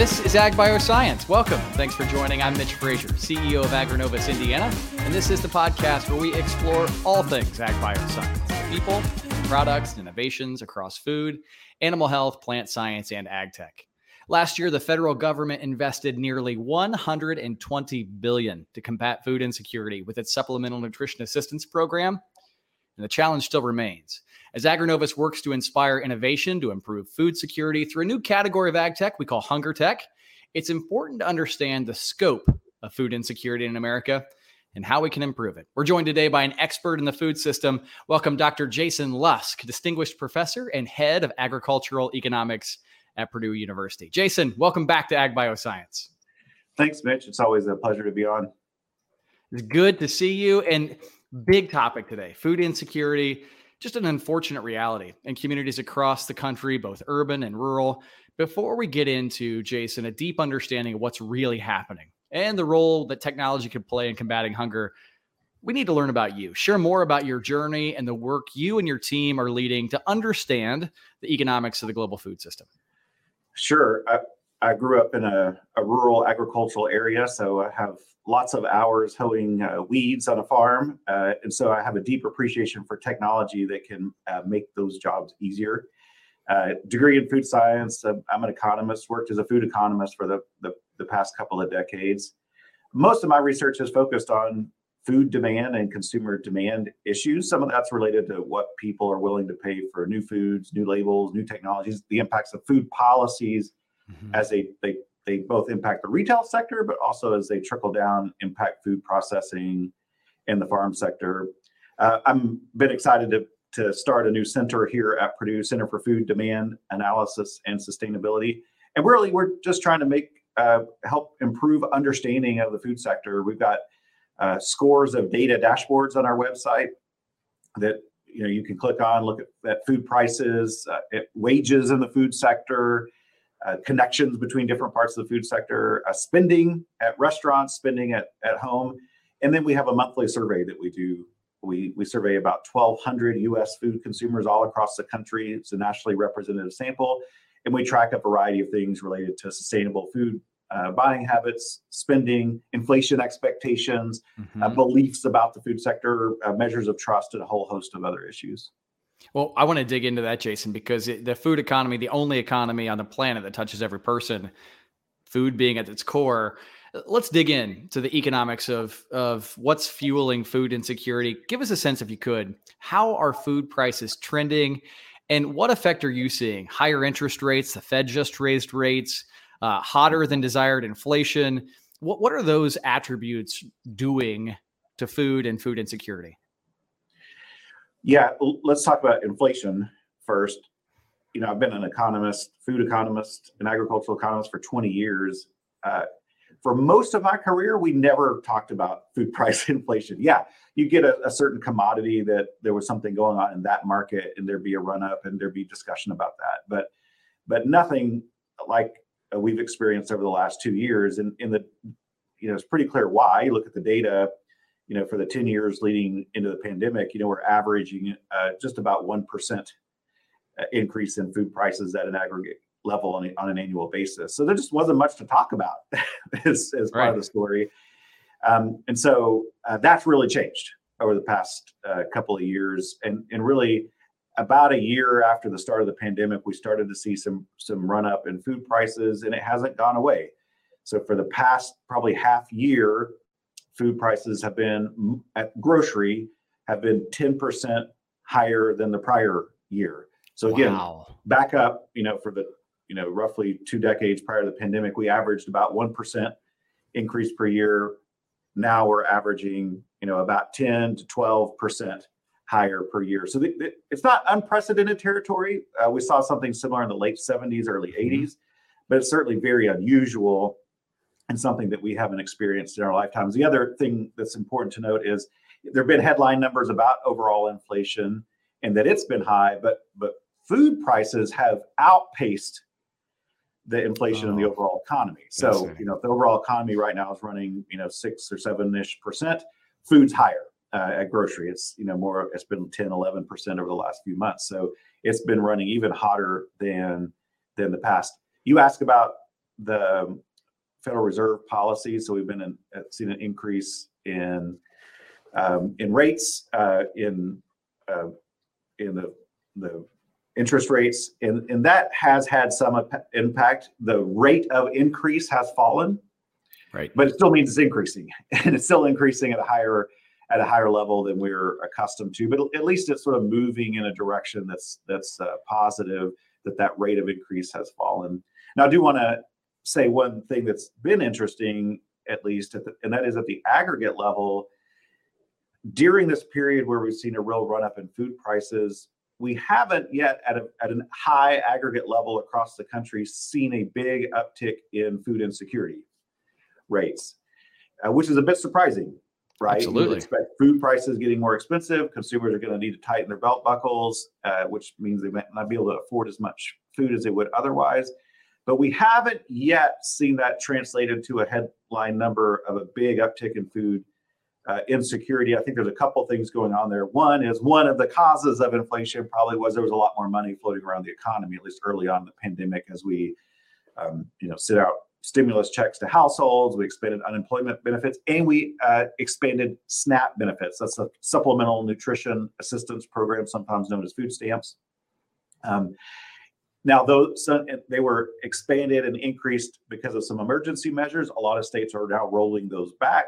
This is Ag Bioscience. Welcome. Thanks for joining. I'm Mitch Frazier, CEO of Agrinovus Indiana, and this is the podcast where we explore all things Ag Bioscience people, products, innovations across food, animal health, plant science, and ag tech. Last year, the federal government invested nearly 120 billion to combat food insecurity with its supplemental nutrition assistance program, and the challenge still remains. As Agrinovus works to inspire innovation to improve food security through a new category of ag tech we call hunger tech, it's important to understand the scope of food insecurity in America and how we can improve it. We're joined today by an expert in the food system. Welcome, Dr. Jayson Lusk, distinguished professor and head of agricultural economics at Purdue University. Jayson, welcome back to Ag Bioscience. Thanks, Mitch. It's always a pleasure to be on. It's good to see you. And big topic today food insecurity just an unfortunate reality in communities across the country, both urban and rural. Before we get into, Jayson, a deep understanding of what's really happening and the role that technology could play in combating hunger, we need to learn about you. Share more about your journey and the work you and your team are leading to understand the economics of the global food system. Sure. I, I grew up in a, a rural agricultural area, so I have lots of hours hoeing uh, weeds on a farm. Uh, and so I have a deep appreciation for technology that can uh, make those jobs easier. Uh, degree in food science. Uh, I'm an economist, worked as a food economist for the, the, the, past couple of decades. Most of my research has focused on food demand and consumer demand issues. Some of that's related to what people are willing to pay for new foods, new labels, new technologies, the impacts of food policies mm-hmm. as they, they they both impact the retail sector, but also as they trickle down, impact food processing and the farm sector. Uh, I'm been excited to to start a new center here at Purdue Center for Food Demand Analysis and Sustainability, and really we're just trying to make uh, help improve understanding of the food sector. We've got uh, scores of data dashboards on our website that you know you can click on, look at, at food prices, uh, at wages in the food sector, uh, connections between different parts of the food sector, uh, spending at restaurants, spending at, at home. And then we have a monthly survey that we do. We, we survey about 1,200 US food consumers all across the country. It's a nationally representative sample. And we track a variety of things related to sustainable food uh, buying habits, spending, inflation expectations, uh, mm-hmm. beliefs about the food sector, uh, measures of trust, and a whole host of other issues. Well, I want to dig into that, Jayson, because it, the food economy, the only economy on the planet that touches every person, food being at its core. Let's dig in to the economics of of what's fueling food insecurity. Give us a sense, if you could, how are food prices trending, and what effect are you seeing? Higher interest rates, the Fed just raised rates, uh, hotter than desired inflation. What what are those attributes doing to food and food insecurity? Yeah, let's talk about inflation first. You know, I've been an economist, food economist, an agricultural economist for 20 years. Uh, for most of my career, we never talked about food price inflation. Yeah, you get a, a, certain commodity that there was something going on in that market, and there'd be a run up, and there'd be discussion about that. But but nothing like we've experienced over the last two years. And in the you know, it's pretty clear why. You look at the data you know, for the 10 years leading into the pandemic, you know, we're averaging uh, just about 1% uh, increase in food prices at an aggregate level on, a, on an annual basis. So there just wasn't much to talk about as, as part right. of the story. Um, and so uh, that's really changed over the past uh, couple of years. And, and really, about a year after the start of the pandemic, we started to see some some run up in food prices, and it hasn't gone away. So for the past probably half year, food prices have been at grocery have been 10% higher than the prior year. So again, wow. back up, you know, for the you know roughly two decades prior to the pandemic, we averaged about one percent increase per year. Now we're averaging you know about 10 to 12 percent higher per year. So the, the, it's not unprecedented territory. Uh, we saw something similar in the late 70s, early 80s, mm-hmm. but it's certainly very unusual and something that we haven't experienced in our lifetimes. The other thing that's important to note is there have been headline numbers about overall inflation and that it's been high, but but food prices have outpaced the inflation oh, in the oh, overall economy. So, you know, if the overall economy right now is running, you know, six or seven ish percent, food's higher uh, at grocery. It's, you know, more, it's been 10, 11 percent over the last few months. So it's been running even hotter than, than the past. You ask about the Federal Reserve policy. So we've been in, uh, seen an increase in um, in rates uh, in uh, in the the interest rates, and, and that has had some impact. The rate of increase has fallen, right? But it still means it's increasing, and it's still increasing at a higher at a higher level than we're accustomed to. But at least it's sort of moving in a direction that's that's uh, positive. That that rate of increase has fallen. Now, I do want to say one thing that's been interesting, at least, at the, and that is at the aggregate level. During this period where we've seen a real run up in food prices, we haven't yet at a at a high aggregate level across the country seen a big uptick in food insecurity rates, uh, which is a bit surprising, right? Absolutely. expect food prices getting more expensive. Consumers are going to need to tighten their belt buckles, uh, which means they might not be able to afford as much food as they would otherwise. But we haven't yet seen that translated to a headline number of a big uptick in food uh, insecurity. I think there's a couple things going on there. One is one of the causes of inflation probably was there was a lot more money floating around the economy, at least early on in the pandemic, as we, um, you know, sit out stimulus checks to households, we expanded unemployment benefits, and we uh, expanded SNAP benefits. That's a supplemental nutrition assistance program, sometimes known as food stamps. Um, now, those they were expanded and increased because of some emergency measures. A lot of states are now rolling those back.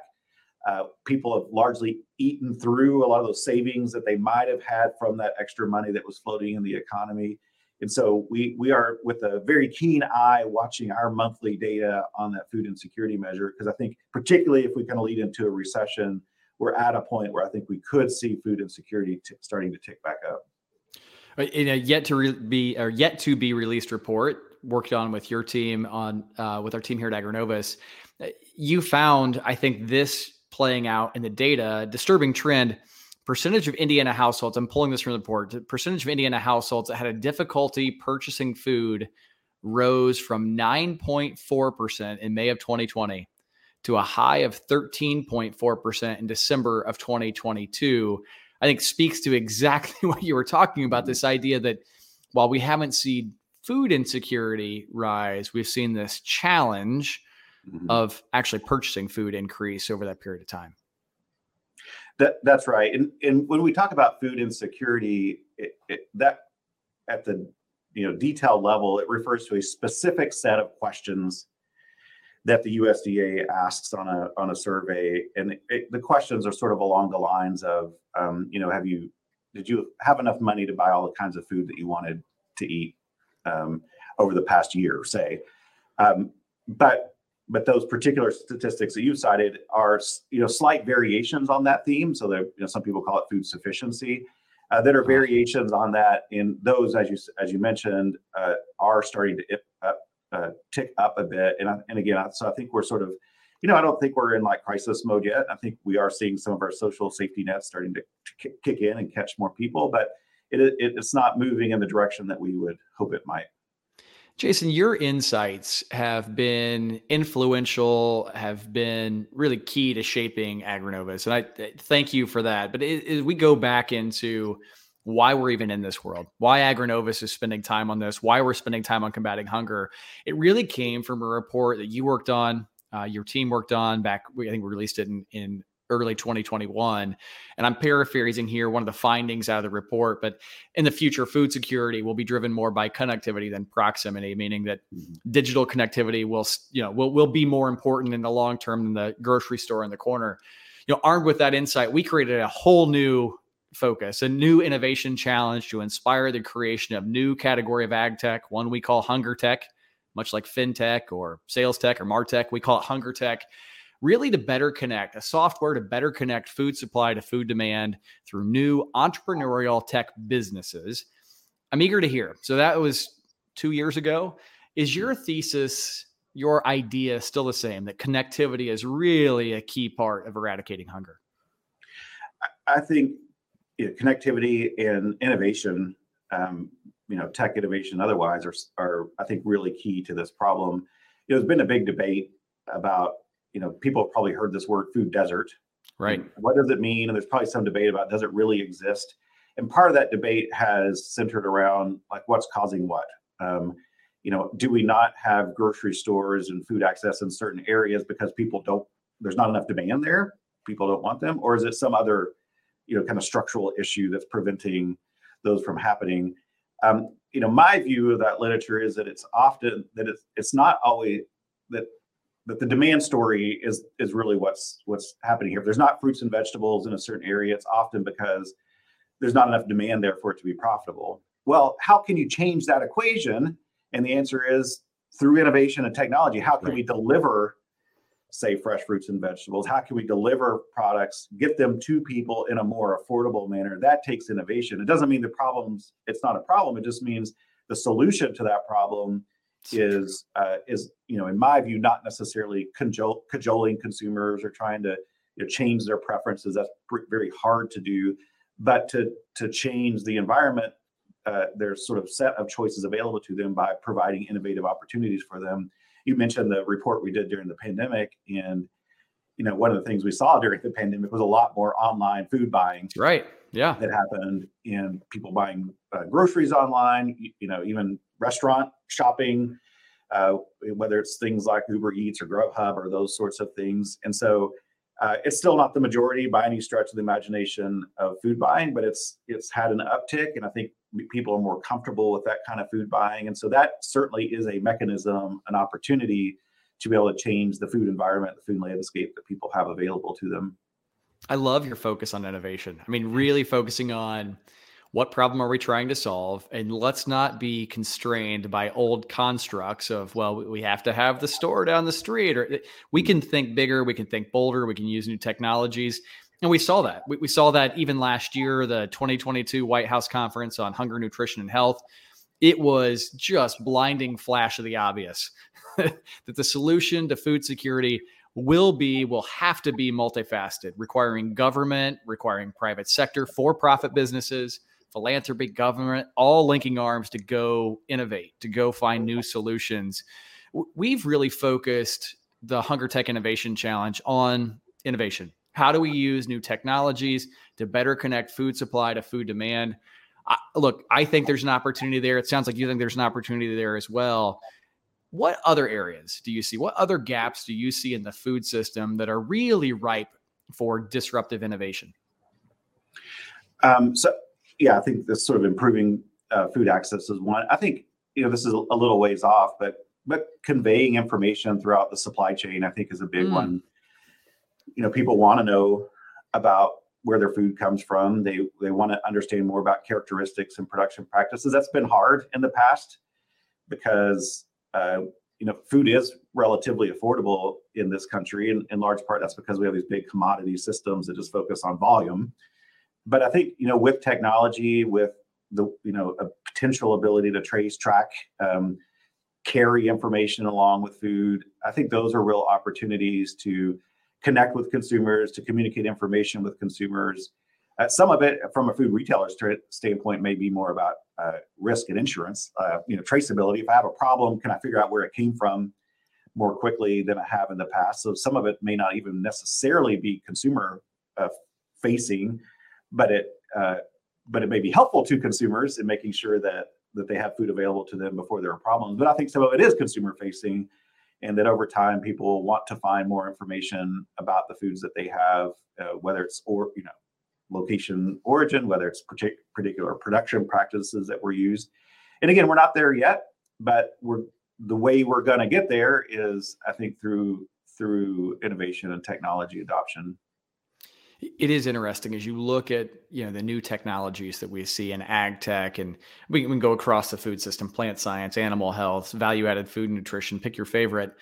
Uh, people have largely eaten through a lot of those savings that they might have had from that extra money that was floating in the economy. And so we we are with a very keen eye watching our monthly data on that food insecurity measure because I think particularly if we kind of lead into a recession, we're at a point where I think we could see food insecurity t- starting to tick back up. In a yet to re- be or yet to be released report worked on with your team on uh, with our team here at Agrinovus, you found I think this playing out in the data, disturbing trend. Percentage of Indiana households, I'm pulling this from the report, percentage of Indiana households that had a difficulty purchasing food rose from 9.4% in May of 2020 to a high of 13.4% in December of 2022. I think speaks to exactly what you were talking about this idea that while we haven't seen food insecurity rise, we've seen this challenge mm-hmm. of actually purchasing food increase over that period of time. That that's right. And and when we talk about food insecurity, it, it, that at the you know detail level, it refers to a specific set of questions that the USDA asks on a on a survey, and it, the questions are sort of along the lines of, um, you know, have you did you have enough money to buy all the kinds of food that you wanted to eat um, over the past year, say? Um, but but those particular statistics that you cited are you know slight variations on that theme. So there you know some people call it food sufficiency. Uh, that are variations on that and those as you as you mentioned uh, are starting to uh, uh, tick up a bit and and again so i think we're sort of you know i don't think we're in like crisis mode yet i think we are seeing some of our social safety nets starting to, kick in and catch more people but it, it, it's not moving in the direction that we would hope it might Jayson, your insights have been influential, have been really key to shaping Agrinovus. And I thank you for that. But as we go back into why we're even in this world, why Agrinovus is spending time on this, why we're spending time on combating hunger, it really came from a report that you worked on, uh, your team worked on back, I think we released it in, in early 2021. And I'm paraphrasing here one of the findings out of the report, but in the future, food security will be driven more by connectivity than proximity, meaning that mm-hmm. digital connectivity will, you know, will, will be more important in the long term than the grocery store in the corner. You know, armed with that insight, we created a whole new focus, a new innovation challenge to inspire the creation of new category of ag tech, one we call hunger tech, much like fintech or sales tech or martech. We call it hunger tech really to better connect, a software to better connect food supply to food demand through new entrepreneurial tech businesses. I'm eager to hear. So that was two years ago. Is your thesis, your idea still the same that connectivity is really a key part of eradicating hunger? I think you know, connectivity and innovation, um, you know, tech innovation otherwise are, are, I think, really key to this problem. You know, there's been a big debate about you know, people have probably heard this word food desert. Right. what does it mean? And there's probably some debate about does it really exist? And part of that debate has centered around like what's causing what. Um, you know, do we not have grocery stores and food access in certain areas because people don't, there's not enough demand there? People don't want them? Or is it some other, you know, kind of structural issue that's preventing those from happening? Um, you know, my view of that literature is that it's often that it's it's not always that that the demand story is is really what's what's happening here. If there's not fruits and vegetables in a certain area, it's often because there's not enough demand there for it to be profitable. Well, how can you change that equation? And the answer is through innovation and technology. How can right. we deliver, say, fresh fruits and vegetables? How can we deliver products, get them to people in a more affordable manner? That takes innovation. It doesn't mean the problems, it's not a problem. It just means the solution to that problem is uh, is you know in my view not necessarily cajol- cajoling consumers or trying to you know, change their preferences that's pr- very hard to do but to to change the environment uh, there's sort of set of choices available to them by providing innovative opportunities for them. You mentioned the report we did during the pandemic, and you know one of the things we saw during the pandemic was a lot more online food buying. Right. Yeah. That happened, and people buying uh, groceries online. You, you, know, even restaurant shopping, uh, whether it's things like Uber Eats or Grubhub or those sorts of things. And so uh, it's still not the majority by any stretch of the imagination of food buying, but it's it's had an uptick, and I think people are more comfortable with that kind of food buying. And so that certainly is a mechanism, an opportunity to be able to change the food environment, the food landscape that people have available to them. I love your focus on innovation. I mean, really focusing on what problem are we trying to solve and let's not be constrained by old constructs of well we have to have the store down the street or eh, we mm-hmm. can think bigger we can think bolder we can use new technologies and we saw that. We, we saw that even last year, the 2022 White House Conference on Hunger, Nutrition, and Health. It was just blinding flash of the obvious that the solution to food security will be, will have to be multifaceted, requiring government, requiring private sector, for profit businesses, philanthropy, government, all linking arms to go innovate, to go find new solutions. We've really focused the Hunger Tech Innovation Challenge on innovation how do we use new technologies to better connect food supply to food demand? I, look, I think there's an opportunity there. It sounds like you think there's an opportunity there as well. What other areas do you see? What other gaps do you see in the food system that are really ripe for disruptive innovation? Um, so, yeah, I think this sort of improving uh, food access is one. I think you know this is a little ways off, but but conveying information throughout the supply chain, I think, is a big mm. one you know people want to know about where their food comes from. They they want to understand more about characteristics and production practices. That's been hard in the past because uh, you know food is relatively affordable in this country and in large part that's because we have these big commodity systems that just focus on volume. But i think you know with technology with the you know a potential ability to trace track um, carry information along with food i think those are real opportunities to connect with consumers, to communicate information with consumers. Uh, some of it, from a food retailer's standpoint, may be more about uh, risk and insurance. Uh, you know, traceability. If I have a problem, can I figure out where it came from more quickly than I have in the past? So some of it may not even necessarily be consumer uh, facing, but it uh, but it may be helpful to consumers in making sure that that they have food available to them before there are problems. But I think some of it is consumer facing and that over time people want to find more information about the foods that they have, uh, whether it's or you know location origin, whether it's partic- particular production practices that were used. And again, we're not there yet, but we're the way we're going to get there is, I think, through through innovation and technology adoption it is interesting as you look at you know the new technologies that we see in ag tech and we can go across the food system plant science animal health value added food nutrition pick your favorite.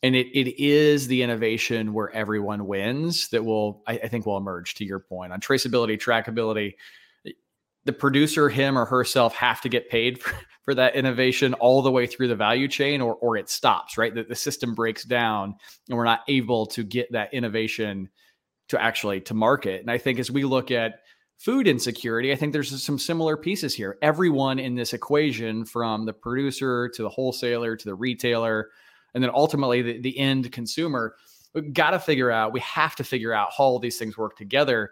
And it, it is the innovation where everyone wins that will I, I think will emerge to your point on traceability trackability. The producer him or herself have to get paid for, for that innovation all the way through the value chain or or it stops right? That the system breaks down and we're not able to get that innovation to actually to market. And I think as we look at food insecurity, I think there's some similar pieces here. Everyone in this equation, from the producer to the wholesaler to the retailer, and then ultimately the, the end consumer, we've got to figure out, we have to figure out how all these things work together.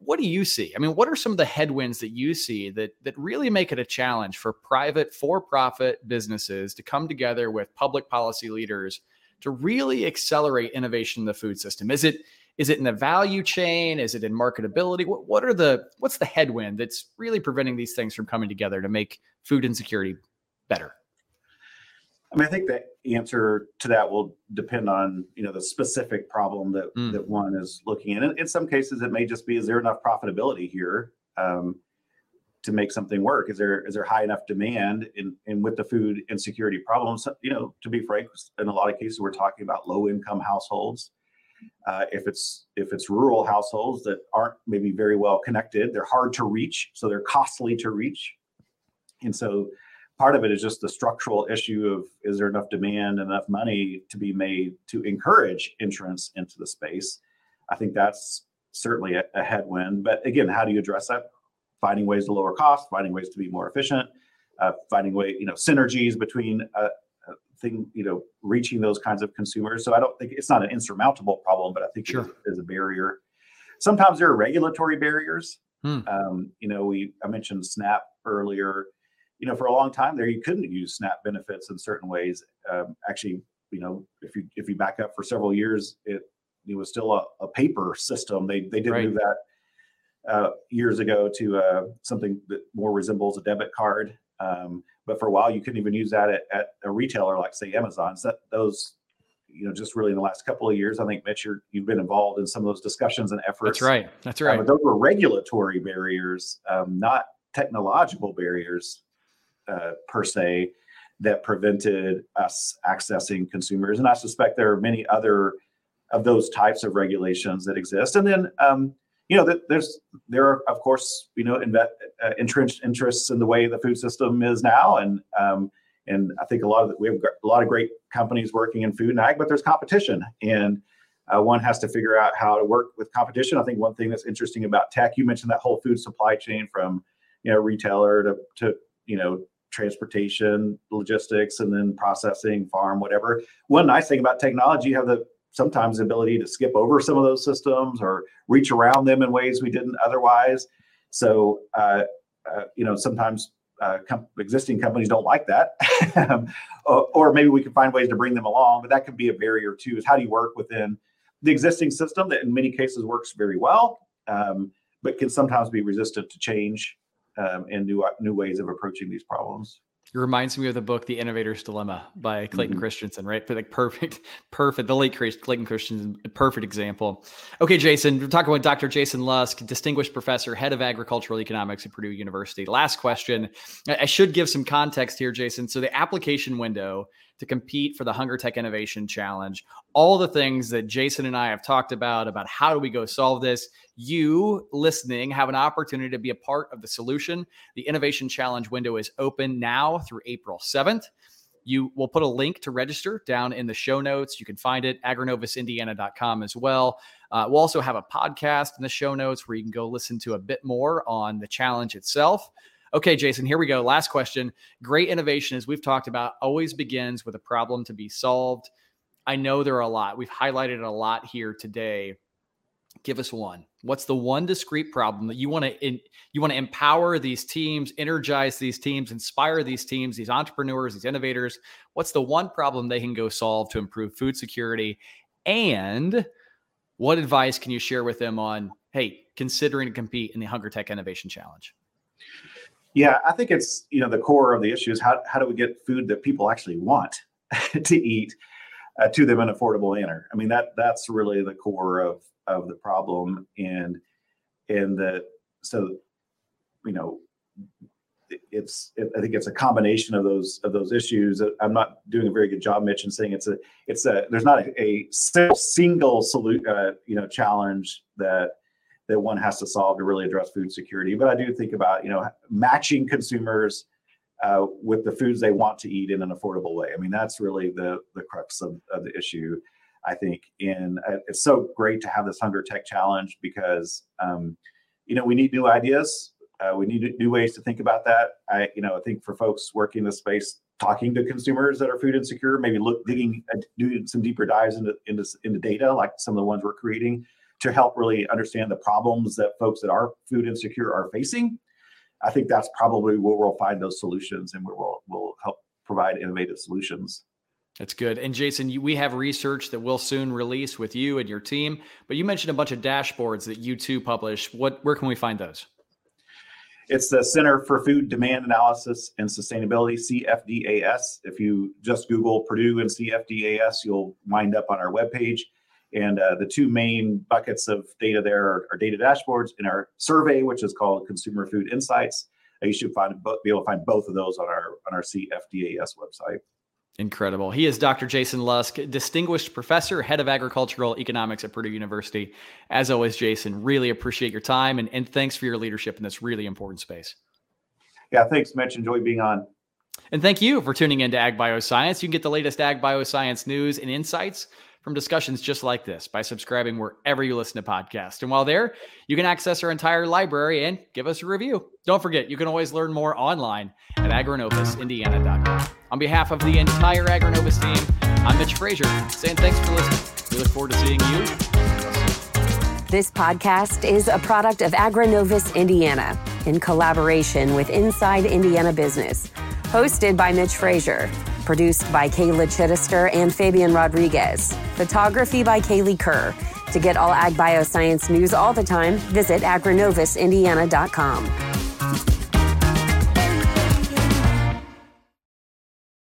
What do you see? I mean, what are some of the headwinds that you see that that really make it a challenge for private for-profit businesses to come together with public policy leaders to really accelerate innovation in the food system? Is it is it in the value chain? Is it in marketability? What, what are the what's the headwind that's really preventing these things from coming together to make food insecurity better? I mean, I think the answer to that will depend on you know the specific problem that mm. that one is looking at. In, in some cases, it may just be: is there enough profitability here um, to make something work? Is there is there high enough demand? In and with the food insecurity problems, you know, to be frank, in a lot of cases, we're talking about low income households. Uh, if it's if it's rural households that aren't maybe very well connected, they're hard to reach, so they're costly to reach, and so part of it is just the structural issue of is there enough demand, and enough money to be made to encourage entrance into the space. I think that's certainly a, a headwind. But again, how do you address that? Finding ways to lower costs, finding ways to be more efficient, uh, finding way you know synergies between uh, thing you know reaching those kinds of consumers. So I don't think it's not an insurmountable problem, but I think sure. it is a barrier. Sometimes there are regulatory barriers. Hmm. Um, you know, we I mentioned SNAP earlier you know, for a long time there, you couldn't use SNAP benefits in certain ways. Um, actually, you know, if you if you back up for several years, it it was still a, a paper system. They they did right. move that uh, years ago to uh, something that more resembles a debit card. Um, but for a while, you couldn't even use that at, at a retailer like say Amazon. So that, those, you know, just really in the last couple of years, I think Mitch, you have been involved in some of those discussions and efforts. That's right. That's right. Uh, but those were regulatory barriers, um, not technological barriers uh, per se that prevented us accessing consumers. And I suspect there are many other of those types of regulations that exist. And then, um, you know, there's there are of course you know inve- uh, entrenched interests in the way the food system is now, and um, and I think a lot of the, we have a lot of great companies working in food and ag, but there's competition, and uh, one has to figure out how to work with competition. I think one thing that's interesting about tech, you mentioned that whole food supply chain from you know retailer to to you know transportation, logistics, and then processing, farm, whatever. One nice thing about technology, you have the sometimes the ability to skip over some of those systems or reach around them in ways we didn't otherwise. So, uh, uh, you know, sometimes uh, com- existing companies don't like that, or, or, maybe we can find ways to bring them along. But that can be a barrier too. Is how do you work within the existing system that in many cases works very well, um, but can sometimes be resistant to change um, and new new ways of approaching these problems. It reminds me of the book "The Innovator's Dilemma" by Clayton mm-hmm. Christensen, right? But like perfect, perfect. The late Clayton Christensen, perfect example. Okay, Jayson, we're talking with Dr. Jayson Lusk, distinguished professor, head of agricultural economics at Purdue University. Last question. I should give some context here, Jayson. So the application window to compete for the Hunger Tech Innovation Challenge. All the things that Jayson and I have talked about, about how do we go solve this. You listening have an opportunity to be a part of the solution. The Innovation Challenge window is open now through April 7th. You will put a link to register down in the show notes. You can find it agrinovusindiana.com as well. Uh, we'll also have a podcast in the show notes where you can go listen to a bit more on the challenge itself. Okay, Jayson, here we go. Last question. Great innovation, as we've talked about, always begins with a problem to be solved. I know there are a lot. We've highlighted a lot here today. Give us one. What's the one discrete problem that you want to you want to empower these teams, energize these teams, inspire these teams, these entrepreneurs, these innovators? What's the one problem they can go solve to improve food security? And what advice can you share with them on, hey, considering to compete in the Hunger Tech Innovation Challenge? Yeah, I think it's you know the core of the issue is how how do we get food that people actually want to eat uh, to them in an affordable manner. I mean that that's really the core of of the problem, and and that so you know it's it, I think it's a combination of those of those issues. I'm not doing a very good job, Mitch, in saying it's a it's a there's not a, a single solution uh, you know challenge that that one has to solve to really address food security. But I do think about you know matching consumers uh, with the foods they want to eat in an affordable way. I mean that's really the the crux of, of the issue. I think, and uh, it's so great to have this Hunger Tech Challenge because um, you know we need new ideas. Uh, we need new ways to think about that. I, you know, I think for folks working in the space, talking to consumers that are food insecure, maybe look digging doing some deeper dives into, into into data, like some of the ones we're creating, to help really understand the problems that folks that are food insecure are facing. I think that's probably where we'll find those solutions and where we'll we'll help provide innovative solutions. That's good. And Jayson, you, we have research that we'll soon release with you and your team, but you mentioned a bunch of dashboards that you too publish. What where can we find those? It's the Center for Food Demand Analysis and Sustainability, CFDAS. If you just Google Purdue and CFDAS, you'll wind up on our webpage. And uh, the two main buckets of data there are, are, data dashboards and our survey, which is called Consumer Food Insights. Uh, you should find be able to find both of those on our on our CFDAS website. Incredible. He is Dr. Jayson Lusk, distinguished professor, head of agricultural economics at Purdue University. As always, Jayson, really appreciate your time and, and thanks for your leadership in this really important space. Yeah, thanks, Mitch. Enjoy being on. And thank you for tuning in to Ag Bioscience. You can get the latest Ag Bioscience news and insights from discussions just like this by subscribing wherever you listen to podcasts. And while there, you can access our entire library and give us a review. Don't forget, you can always learn more online at agrinovusindiana.com. On behalf of the entire Agrinovus team, I'm Mitch Frazier, saying thanks for listening. We look forward to seeing you. This podcast is a product of Agrinovus Indiana in collaboration with Inside Indiana Business, hosted by Mitch Frazier. Produced by Kayla Chittister and Fabian Rodriguez. Photography by Kaylee Kerr. To get all ag bioscience news all the time, visit agrinovusindiana.com.